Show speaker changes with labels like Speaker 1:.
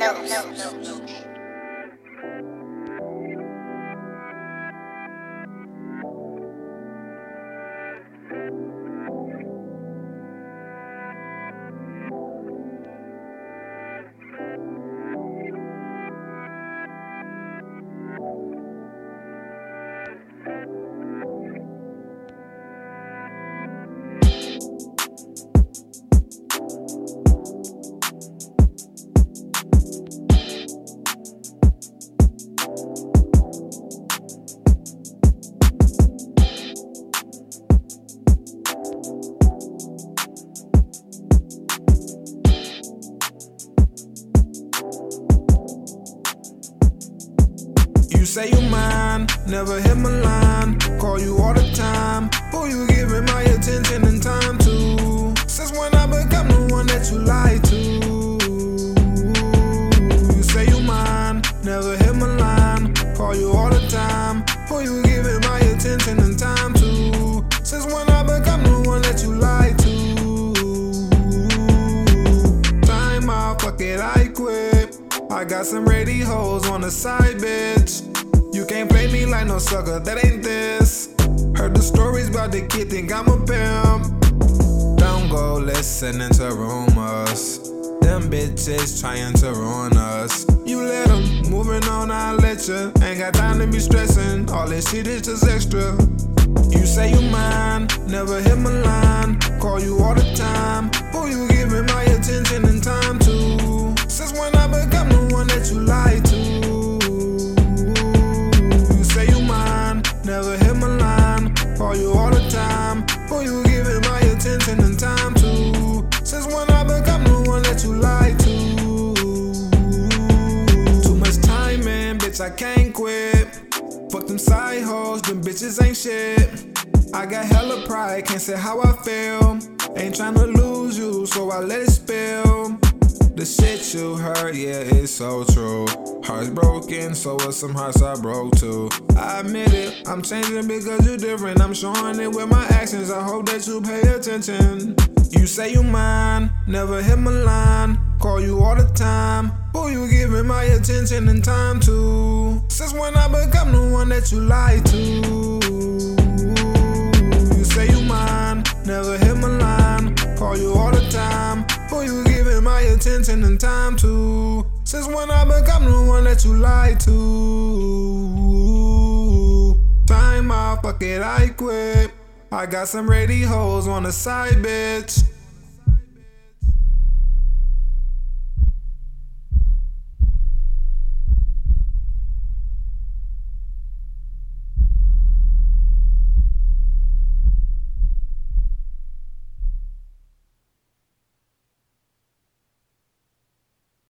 Speaker 1: You say you mine, never hit my line. Call you all the time. Who you giving my attention and time to? Since when I become the one that you lie to? You say you mine, never hit my line. Call you all the time. Who you giving my attention and time to? Since when I become the one that you lie to? Time out, fuck it, I quit. I got some ready hoes on the side, bitch. You can't play me like no sucker, that ain't this. Heard the stories about the kid, think I'm a pimp. Don't go listening to rumors. Them bitches trying to ruin us. You let them, moving on, I let you. Ain't got time to be stressing. All this shit is just extra. You say you mine, never hit my line. Call you all the time. Who you giving my attention and time to? Since when I become the one that you lie to? I can't quit. Fuck them side hoes, them bitches ain't shit. I got hella pride, can't say how I feel. Ain't tryna lose you, so I let it spill. The shit you heard, yeah, it's so true. Hearts broken, so what some hearts I broke too. I admit it, I'm changing because you're different. I'm showing it with my actions. I hope that you pay attention. You say you mine, never hit my line. Call you all the time. Who you giving my attention and time to? Since when I become the one that you lie to? You say you mine, never hit my line. Call you all the time. Who you giving my attention and time to? Since when I become the one that you lie to? Time out, fuck it, I quit. I got some ready hoes on the side, bitch.